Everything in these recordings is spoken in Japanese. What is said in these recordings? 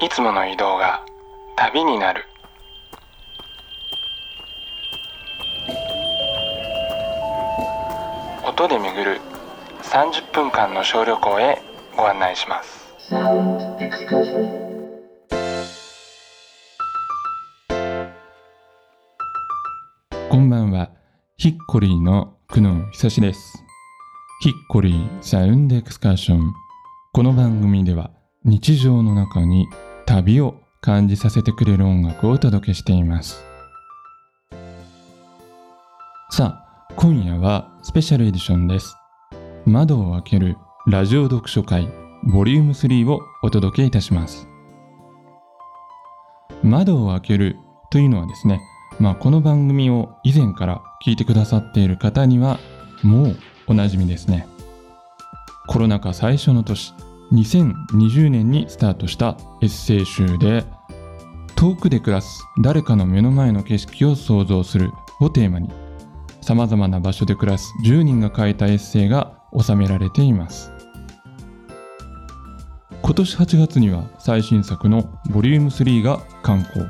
いつもの移動が旅になる。音で巡る30分間の小旅行へご案内します。こんばんは。ヒッコリーの久野久志です。ヒッコリーサウンドエクスカーション。この番組では日常の中に旅を感じさせてくれる音楽をお届けしています。さあ今夜はスペシャルエディションです。窓を開けるラジオ読書会ボリューム3をお届けいたします。窓を開けるというのはですねまあこの番組を以前から聞いてくださっている方にはもうおなじみですね。コロナ禍最初の年2020年にスタートしたエッセイ集で遠くで暮らす誰かの目の前の景色を想像するをテーマにさまざまな場所で暮らす10人が書いたエッセイが収められています。今年8月には最新作のボリューム3が刊行。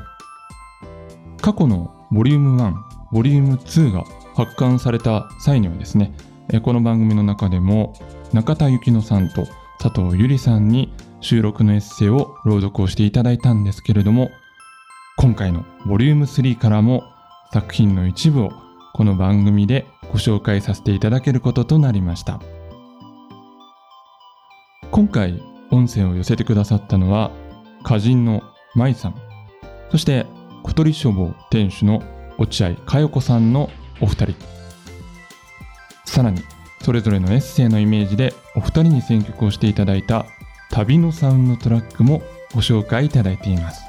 過去のボリューム1ボリューム2が発刊された際にはですねこの番組の中でも中田幸乃さんと佐藤ゆりさんに収録のエッセイを朗読をしていただいたんですけれども今回のボリューム3からも作品の一部をこの番組でご紹介させていただけることとなりました。今回音声を寄せてくださったのは歌人の舞さん。そして小鳥書房店主の落合佳代子さんのお二人。さらにそれぞれのエッセイのイメージでお二人に選曲をしていただいた旅のサウンドトラックもご紹介いただいています。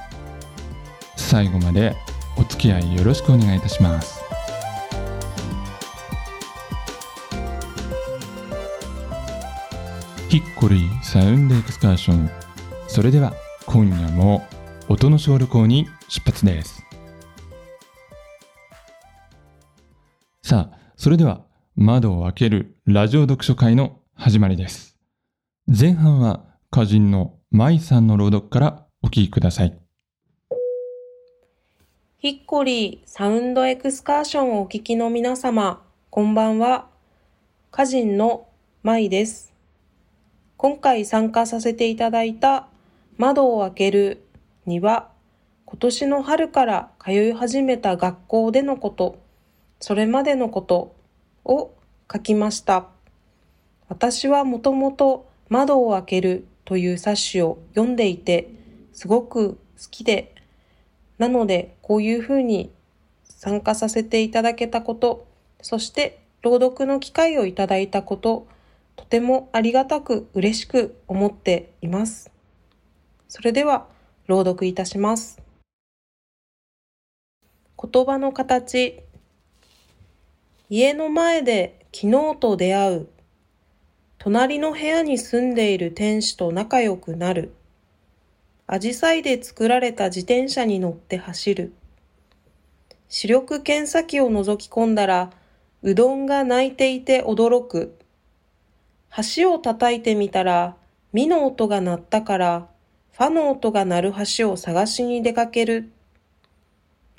最後までお付き合いよろしくお願いいたします。ヒッコリーサウンドエクスカーション。それでは今夜も音の小旅行に出発です。さあそれでは窓を開けるラジオ読書会の始まりです前半は歌人の舞さんの朗読からお聞きくださいヒッコリーサウンドエクスカーションをお聞きの皆様、こんばんは。歌人の舞です。今回参加させていただいた窓を開けるには、今年の春から通い始めた学校でのこと、それまでのことを書きました。私はもともと窓を開けるという冊子を読んでいて、すごく好きでなので、こういうふうに参加させていただけたこと、そして朗読の機会をいただいたこと、とてもありがたく嬉しく思っています。それでは、朗読いたします。言葉の形家の前で昨日と出会う隣の部屋に住んでいる天使と仲良くなるアジサイで作られた自転車に乗って走る。視力検査機を覗き込んだら、うどんが泣いていて驚く。橋を叩いてみたら、ミの音が鳴ったから、ファの音が鳴る橋を探しに出かける。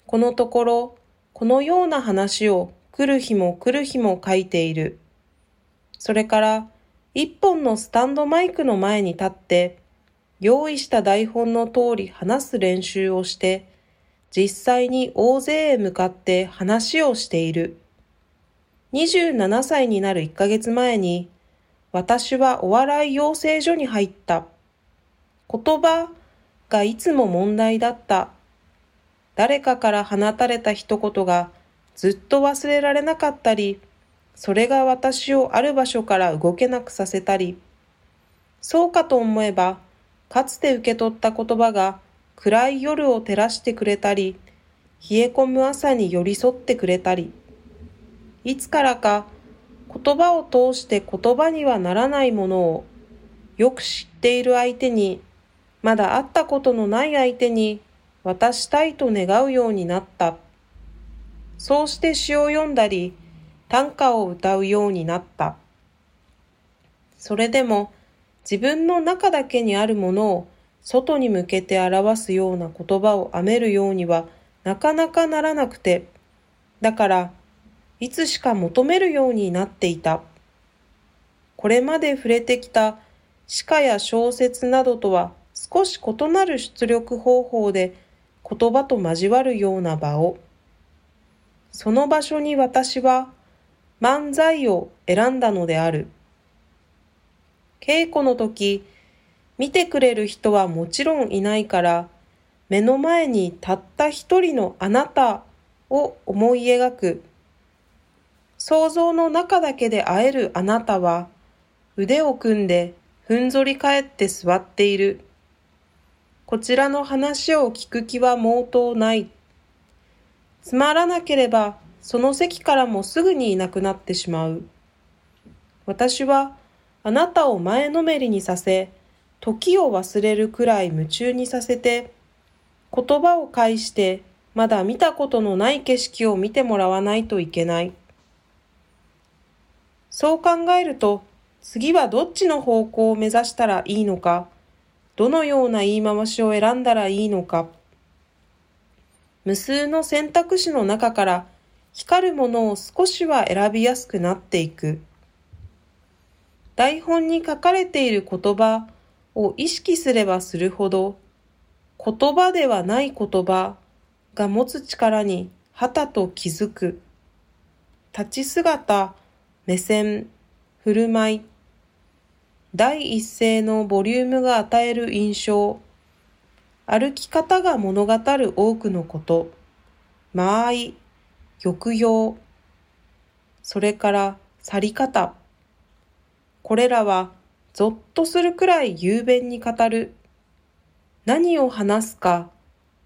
このところ、このような話を来る日も来る日も書いている。それから、一本のスタンドマイクの前に立って、用意した台本の通り話す練習をして、実際に大勢へ向かって話をしている。27歳になる1ヶ月前に、私はお笑い養成所に入った。言葉がいつも問題だった。誰かから放たれた一言がずっと忘れられなかったり、それが私をある場所から動けなくさせたり、そうかと思えば、かつて受け取った言葉が暗い夜を照らしてくれたり、冷え込む朝に寄り添ってくれたり、いつからか言葉を通して言葉にはならないものをよく知っている相手に、まだ会ったことのない相手に渡したいと願うようになった。そうして詩を読んだり、短歌を歌うようになった。それでも自分の中だけにあるものを外に向けて表すような言葉を編めるようにはなかなかならなくて、だからいつしか求めるようになっていた。これまで触れてきた詩歌や小説などとは少し異なる出力方法で言葉と交わるような場を。その場所に私は漫才を選んだのである。稽古の時、見てくれる人はもちろんいないから、目の前にたった一人のあなたを思い描く。想像の中だけで会えるあなたは、腕を組んでふんぞり返って座っている。こちらの話を聞く気は毛頭ない。つまらなければ、その席からもすぐにいなくなってしまう。私は、あなたを前のめりにさせ、時を忘れるくらい夢中にさせて、言葉を介してまだ見たことのない景色を見てもらわないといけない。そう考えると、次はどっちの方向を目指したらいいのか、どのような言い回しを選んだらいいのか、無数の選択肢の中から光るものを少しは選びやすくなっていく。台本に書かれている言葉を意識すればするほど、言葉ではない言葉が持つ力にはたと気づく。立ち姿、目線、振る舞い、第一声のボリュームが与える印象、歩き方が物語る多くのこと、間合い、抑揚、それから去り方。これらはゾッとするくらい雄弁に語る。何を話すか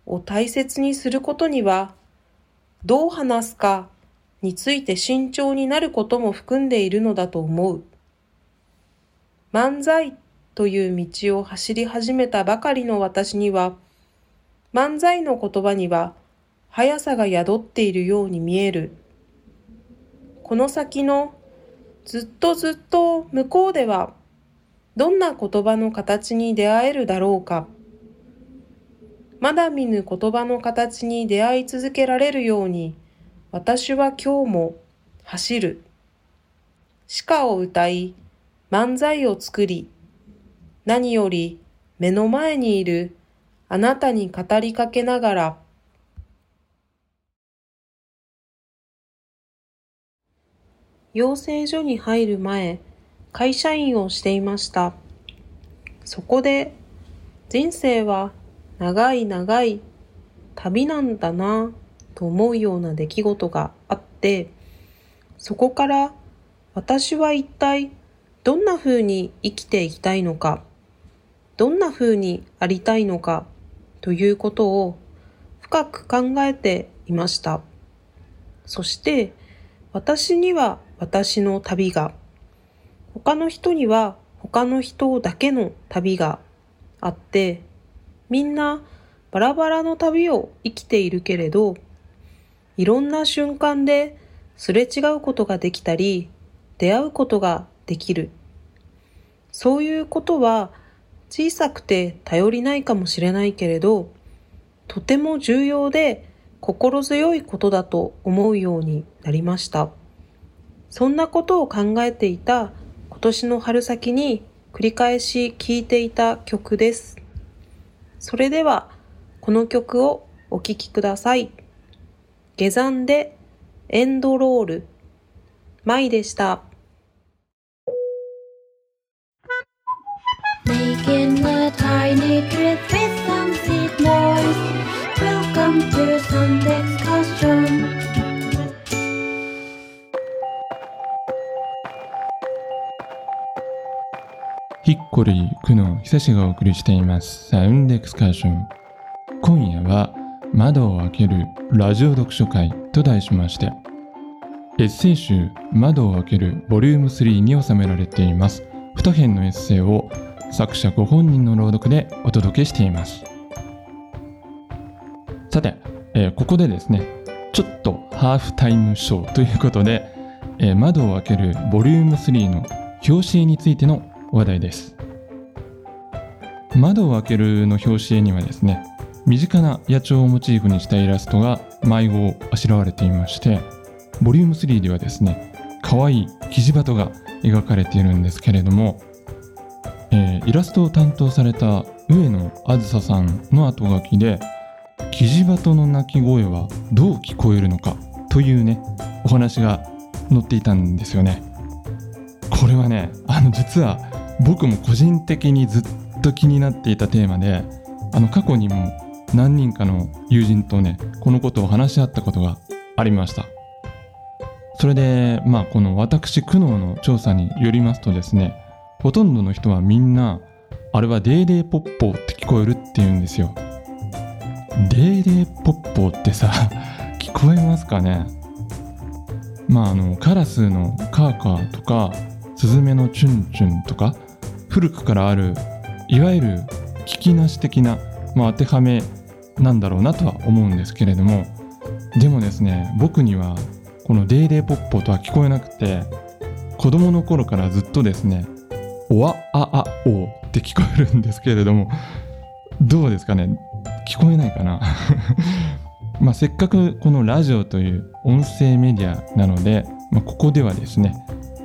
を大切にすることには、どう話すかについて慎重になることも含んでいるのだと思う。漫才という道を走り始めたばかりの私には、漫才の言葉には速さが宿っているように見える。この先のずっとずっと向こうではどんな言葉の形に出会えるだろうか。まだ見ぬ言葉の形に出会い続けられるように、私は今日も走る。詩歌を歌い、漫才を作り、何より目の前にいるあなたに語りかけながら、養成所に入る前、会社員をしていました。そこで、人生は長い長い旅なんだなと思うような出来事があって、そこから私は一体どんな風に生きていきたいのか、どんな風にありたいのかということを深く考えていました。そして私には私の旅が、他の人には他の人だけの旅があって、みんなバラバラの旅を生きているけれど、いろんな瞬間ですれ違うことができたり、出会うことができる。そういうことは小さくて頼りないかもしれないけれど、とても重要で心強いことだと思うようになりました。そんなことを考えていた今年の春先に繰り返し聴いていた曲です。それでは、この曲をお聴きください。下山でエンドロール。舞でした。ヒッコリー久野久志がお送りしていますサウンドエクスカーション。今夜は窓を開けるラジオ読書会と題しまして、エッセイ集窓を開けるボリューム3に収められています2編のエッセイを作者ご本人の朗読でお届けしています。さて、えー、ここでですね、ちょっとハーフタイムショーということで、えー、窓を開けるボリューム3の表紙についての話題です。窓を開けるの表紙絵にはですね身近な野鳥をモチーフにしたイラストが迷子をあしらわれていましてボリューム3ではですね可愛いキジバトが描かれているんですけれども、えーイラストを担当された上野あずささんの後書きでキジバトの鳴き声はどう聞こえるのかというねお話が載っていたんですよねこれはねあの実は僕も個人的にずっと気になっていたテーマであの過去にも何人かの友人とねこのことを話し合ったことがありました。それでまあこの私苦悩の調査によりますとですねほとんどの人はみんなあれはデーデーポッポーって聞こえるって言うんですよ。デーデーポッポーってさ 聞こえますかね？まああのカラスのカーカーとかスズメのチュンチュンとか古くからあるいわゆる聞きなし的な、まあ、当てはめなんだろうなとは思うんですけれどもでもですね僕にはこの「デーデーポッポ」とは聞こえなくて子供の頃からずっとですね「おわああお」って聞こえるんですけれどもどうですかね？聞こえないかな？まあせっかくこのラジオという音声メディアなので、まあ、ここではですね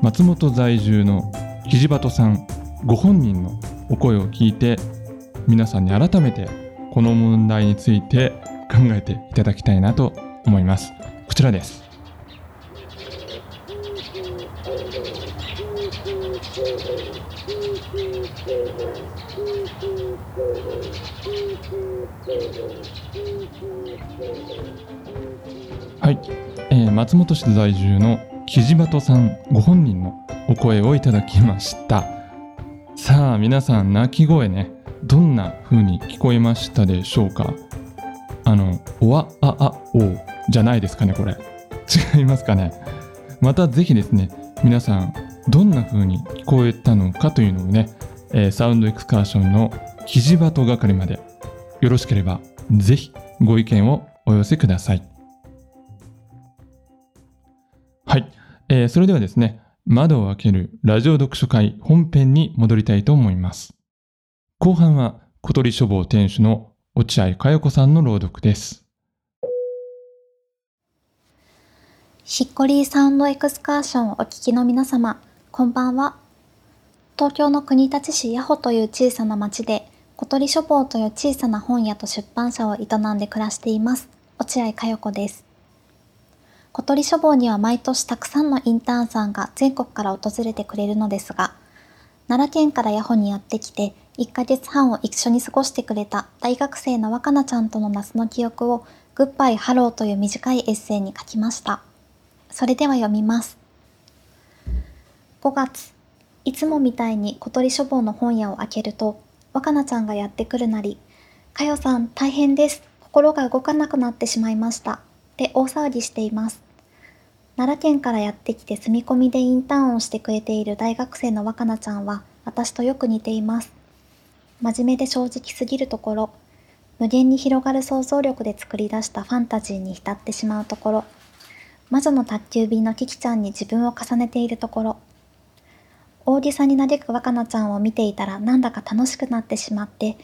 松本在住のキジバトさんご本人のお声を聞いて皆さんに改めてこの問題について考えていただきたいなと思います。こちらです。はい、えー松本市在住のキジバトさんご本人のお声をいただきました。さあ皆さん鳴き声ねどんな風に聞こえましたでしょうか？あの「おわああおう」じゃないですかねこれ。違いますかね？またぜひですね皆さんどんな風に聞こえたのかというのをね、えーサウンドエクスカーションのキジバト係までよろしければぜひご意見をお寄せください。はい、えーそれではですね窓を開けるラジオ読書会本編に戻りたいと思います後半は小鳥書房店主の落合佳代子さんの朗読ですヒッコリーサウンドエクスカーションをお聞きの皆様、こんばんは。東京の国立市谷保という小さな町で、小鳥書房という小さな本屋と出版社を営んで暮らしています。落合加依子です。小鳥書房には毎年たくさんのインターンさんが全国から訪れてくれるのですが、奈良県から谷保にやってきて、1ヶ月半を一緒に過ごしてくれた大学生の若菜ちゃんとの夏の記憶を、グッバイハローという短いエッセイに書きました。それでは読みます。5月、いつもみたいに小鳥書房の本屋を開けると、若菜ちゃんがやってくるなり、かよさん大変です。心が動かなくなってしまいました。って大騒ぎしています。奈良県からやってきて住み込みでインターンをしてくれている大学生の若菜ちゃんは私とよく似ています。真面目で正直すぎるところ、無限に広がる想像力で作り出したファンタジーに浸ってしまうところ、魔女の宅急便のキキちゃんに自分を重ねているところ、大げさに嘆く若菜ちゃんを見ていたらなんだか楽しくなってしまって、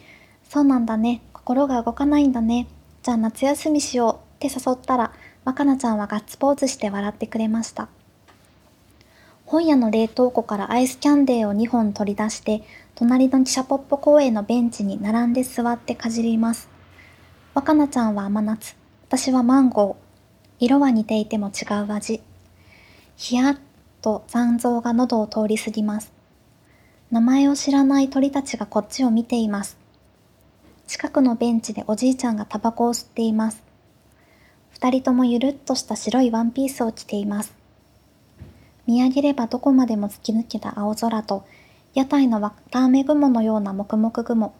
そうなんだね、心が動かないんだね、じゃあ夏休みしようって誘ったら、若菜ちゃんはガッツポーズして笑ってくれました。本屋の冷凍庫からアイスキャンデーを2本取り出して、隣の汽車ポッポ公園のベンチに並んで座ってかじります。若菜ちゃんは甘夏、私はマンゴー。色は似ていても違う味。ひやっと残像が喉を通り過ぎます。名前を知らない鳥たちがこっちを見ています。近くのベンチでおじいちゃんがタバコを吸っています。二人ともゆるっとした白いワンピースを着ています。見上げればどこまでも突き抜けた青空と、屋台の綿あめ雲のような黙々雲。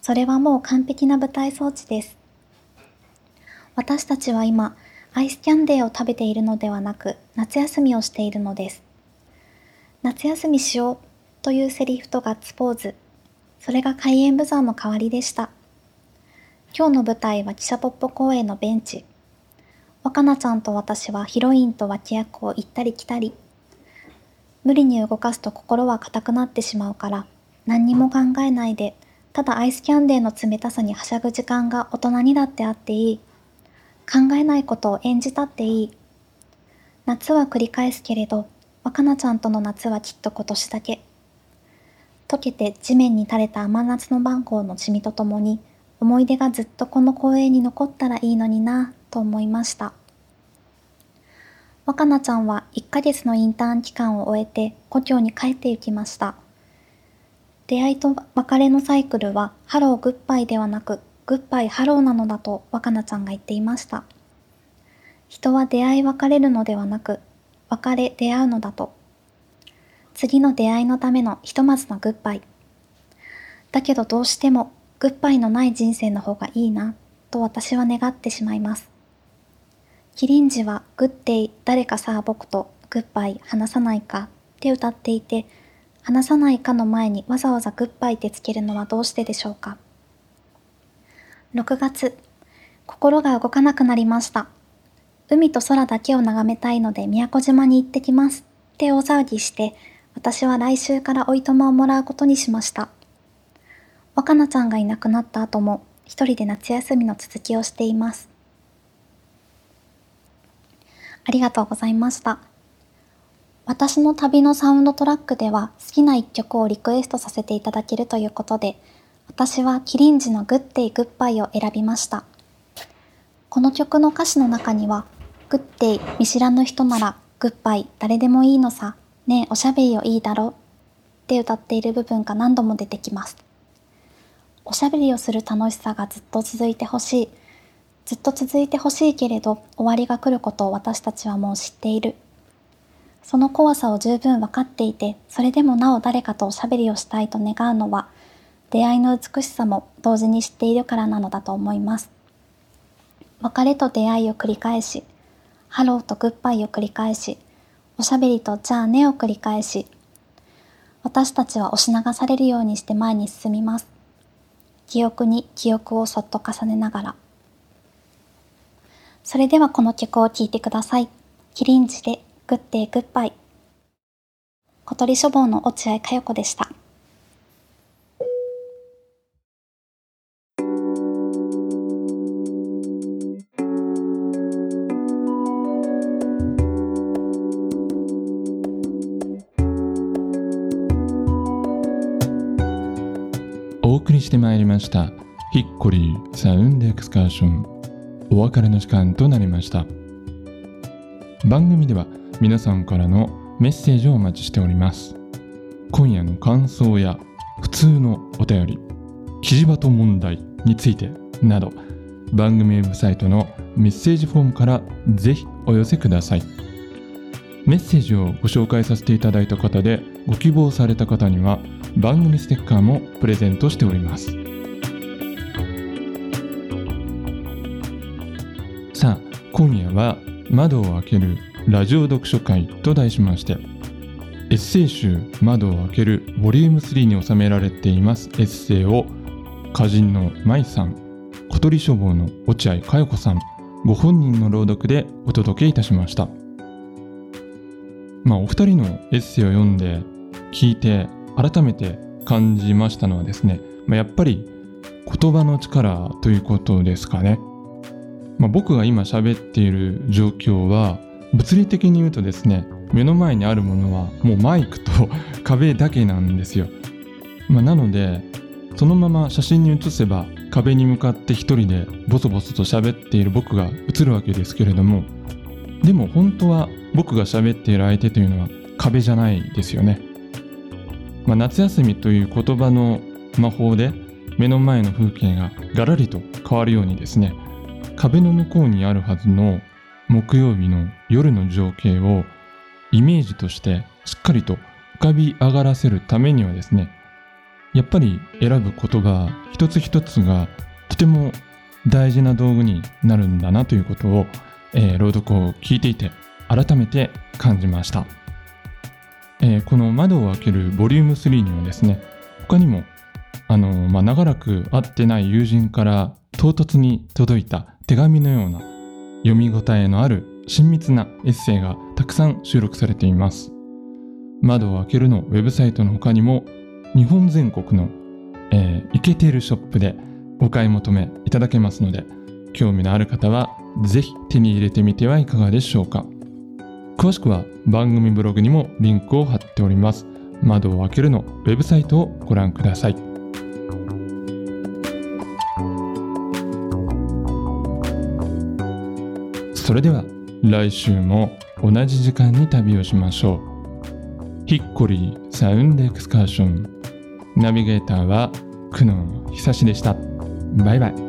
それはもう完璧な舞台装置です。私たちは今、アイスキャンデーを食べているのではなく、夏休みをしているのです。夏休みしようというセリフとガッツポーズ。それが開演ブザーの代わりでした。今日の舞台は汽車ポッポ公園のベンチ。若菜ちゃんと私はヒロインと脇役を行ったり来たり。無理に動かすと心は硬くなってしまうから、何にも考えないで、ただアイスキャンデーの冷たさにはしゃぐ時間が大人にだってあっていい。考えないことを演じたっていい。夏は繰り返すけれど、若菜ちゃんとの夏はきっと今年だけ。溶けて地面に垂れた甘夏の番号のシミとともに、思い出がずっとこの公園に残ったらいいのになと思いました。若菜ちゃんは1ヶ月のインターン期間を終えて故郷に帰って行きました。出会いと別れのサイクルはハローグッバイではなくグッバイハローなのだと若菜ちゃんが言っていました。人は出会い別れるのではなく別れ出会うのだと。次の出会いのためのひとまずのグッバイ。だけどどうしてもグッバイのない人生の方がいいなと私は願ってしまいます。キリンジはグッデイ誰かさあ僕とグッバイ話さないかって歌っていて話さないかの前にわざわざグッバイってつけるのはどうしてでしょうか6月心が動かなくなりました。海と空だけを眺めたいので宮古島に行ってきます。って大騒ぎして私は来週からおいとまをもらうことにしました。若菜ちゃんがいなくなった後も一人で夏休みの続きをしています。ありがとうございました。私の旅のサウンドトラックでは好きな一曲をリクエストさせていただけるということで、私はキリンジのグッデイグッバイを選びました。この曲の歌詞の中には、グッデイ見知らぬ人ならグッバイ誰でもいいのさ、ねえおしゃべりをいいだろって歌っている部分が何度も出てきます。おしゃべりをする楽しさがずっと続いてほしい。ずっと続いてほしいけれど終わりが来ることを私たちはもう知っている。その怖さを十分分かっていて、それでもなお誰かとおしゃべりをしたいと願うのは、出会いの美しさも同時に知っているからなのだと思います。別れと出会いを繰り返し、ハローとグッバイを繰り返し、おしゃべりとじゃあねを繰り返し、私たちは押し流されるようにして前に進みます。記憶に記憶をそっと重ねながら。それではこの曲を聴いてください。キリンジでグッデイグッバイ。小鳥書房の落合佳代子でした。お送りしてまいりましたヒッコリーサウンドエクスカーションお別れの時間となりました。番組では皆さんからのメッセージをお待ちしております。今夜の感想や普通のお便り記事バト問題についてなど番組ウェブサイトのメッセージフォームからぜひお寄せください。メッセージをご紹介させていただいた方でご希望された方には番組ステッカーもプレゼントしております。今夜は窓を開けるラジオ読書会と題しましてエッセイ集窓を開けるボリューム3に収められています。エッセイを歌人の舞さん小鳥書房の落合佳代子さんご本人の朗読でお届けいたしました。まあお二人のエッセイを読んで聞いて改めて感じましたのはですね、まあ、やっぱり言葉の力ということですかね。まあ、僕が今喋っている状況は物理的に言うとですね目の前にあるものはもうマイクと 壁だけなんですよ、まあ、なのでそのまま写真に写せば壁に向かって一人でボソボソと喋っている僕が映るわけですけれどもでも本当は僕が喋っている相手というのは壁じゃないですよね、まあ、夏休みという言葉の魔法で目の前の風景がガラリと変わるようにですね壁の向こうにあるはずの木曜日の夜の情景をイメージとしてしっかりと浮かび上がらせるためにはですねやっぱり選ぶ言葉一つ一つがとても大事な道具になるんだなということを、えー、朗読を聞いていて改めて感じました、えー、この窓を開けるボリューム3にはですね他にもあの、まあ、長らく会ってない友人から唐突に届いた手紙のような読み応えのある親密なエッセイがたくさん収録されています。窓を開けるのウェブサイトの他にも日本全国のえー、イケてるショップでお買い求めいただけますので興味のある方はぜひ手に入れてみてはいかがでしょうか。詳しくは番組ブログにもリンクを貼っております。窓を開けるのウェブサイトをご覧ください。それでは来週も同じ時間に旅をしましょう。ヒッコリーサウンドエクスカーション。ナビゲーターは久野久志でした。バイバイ。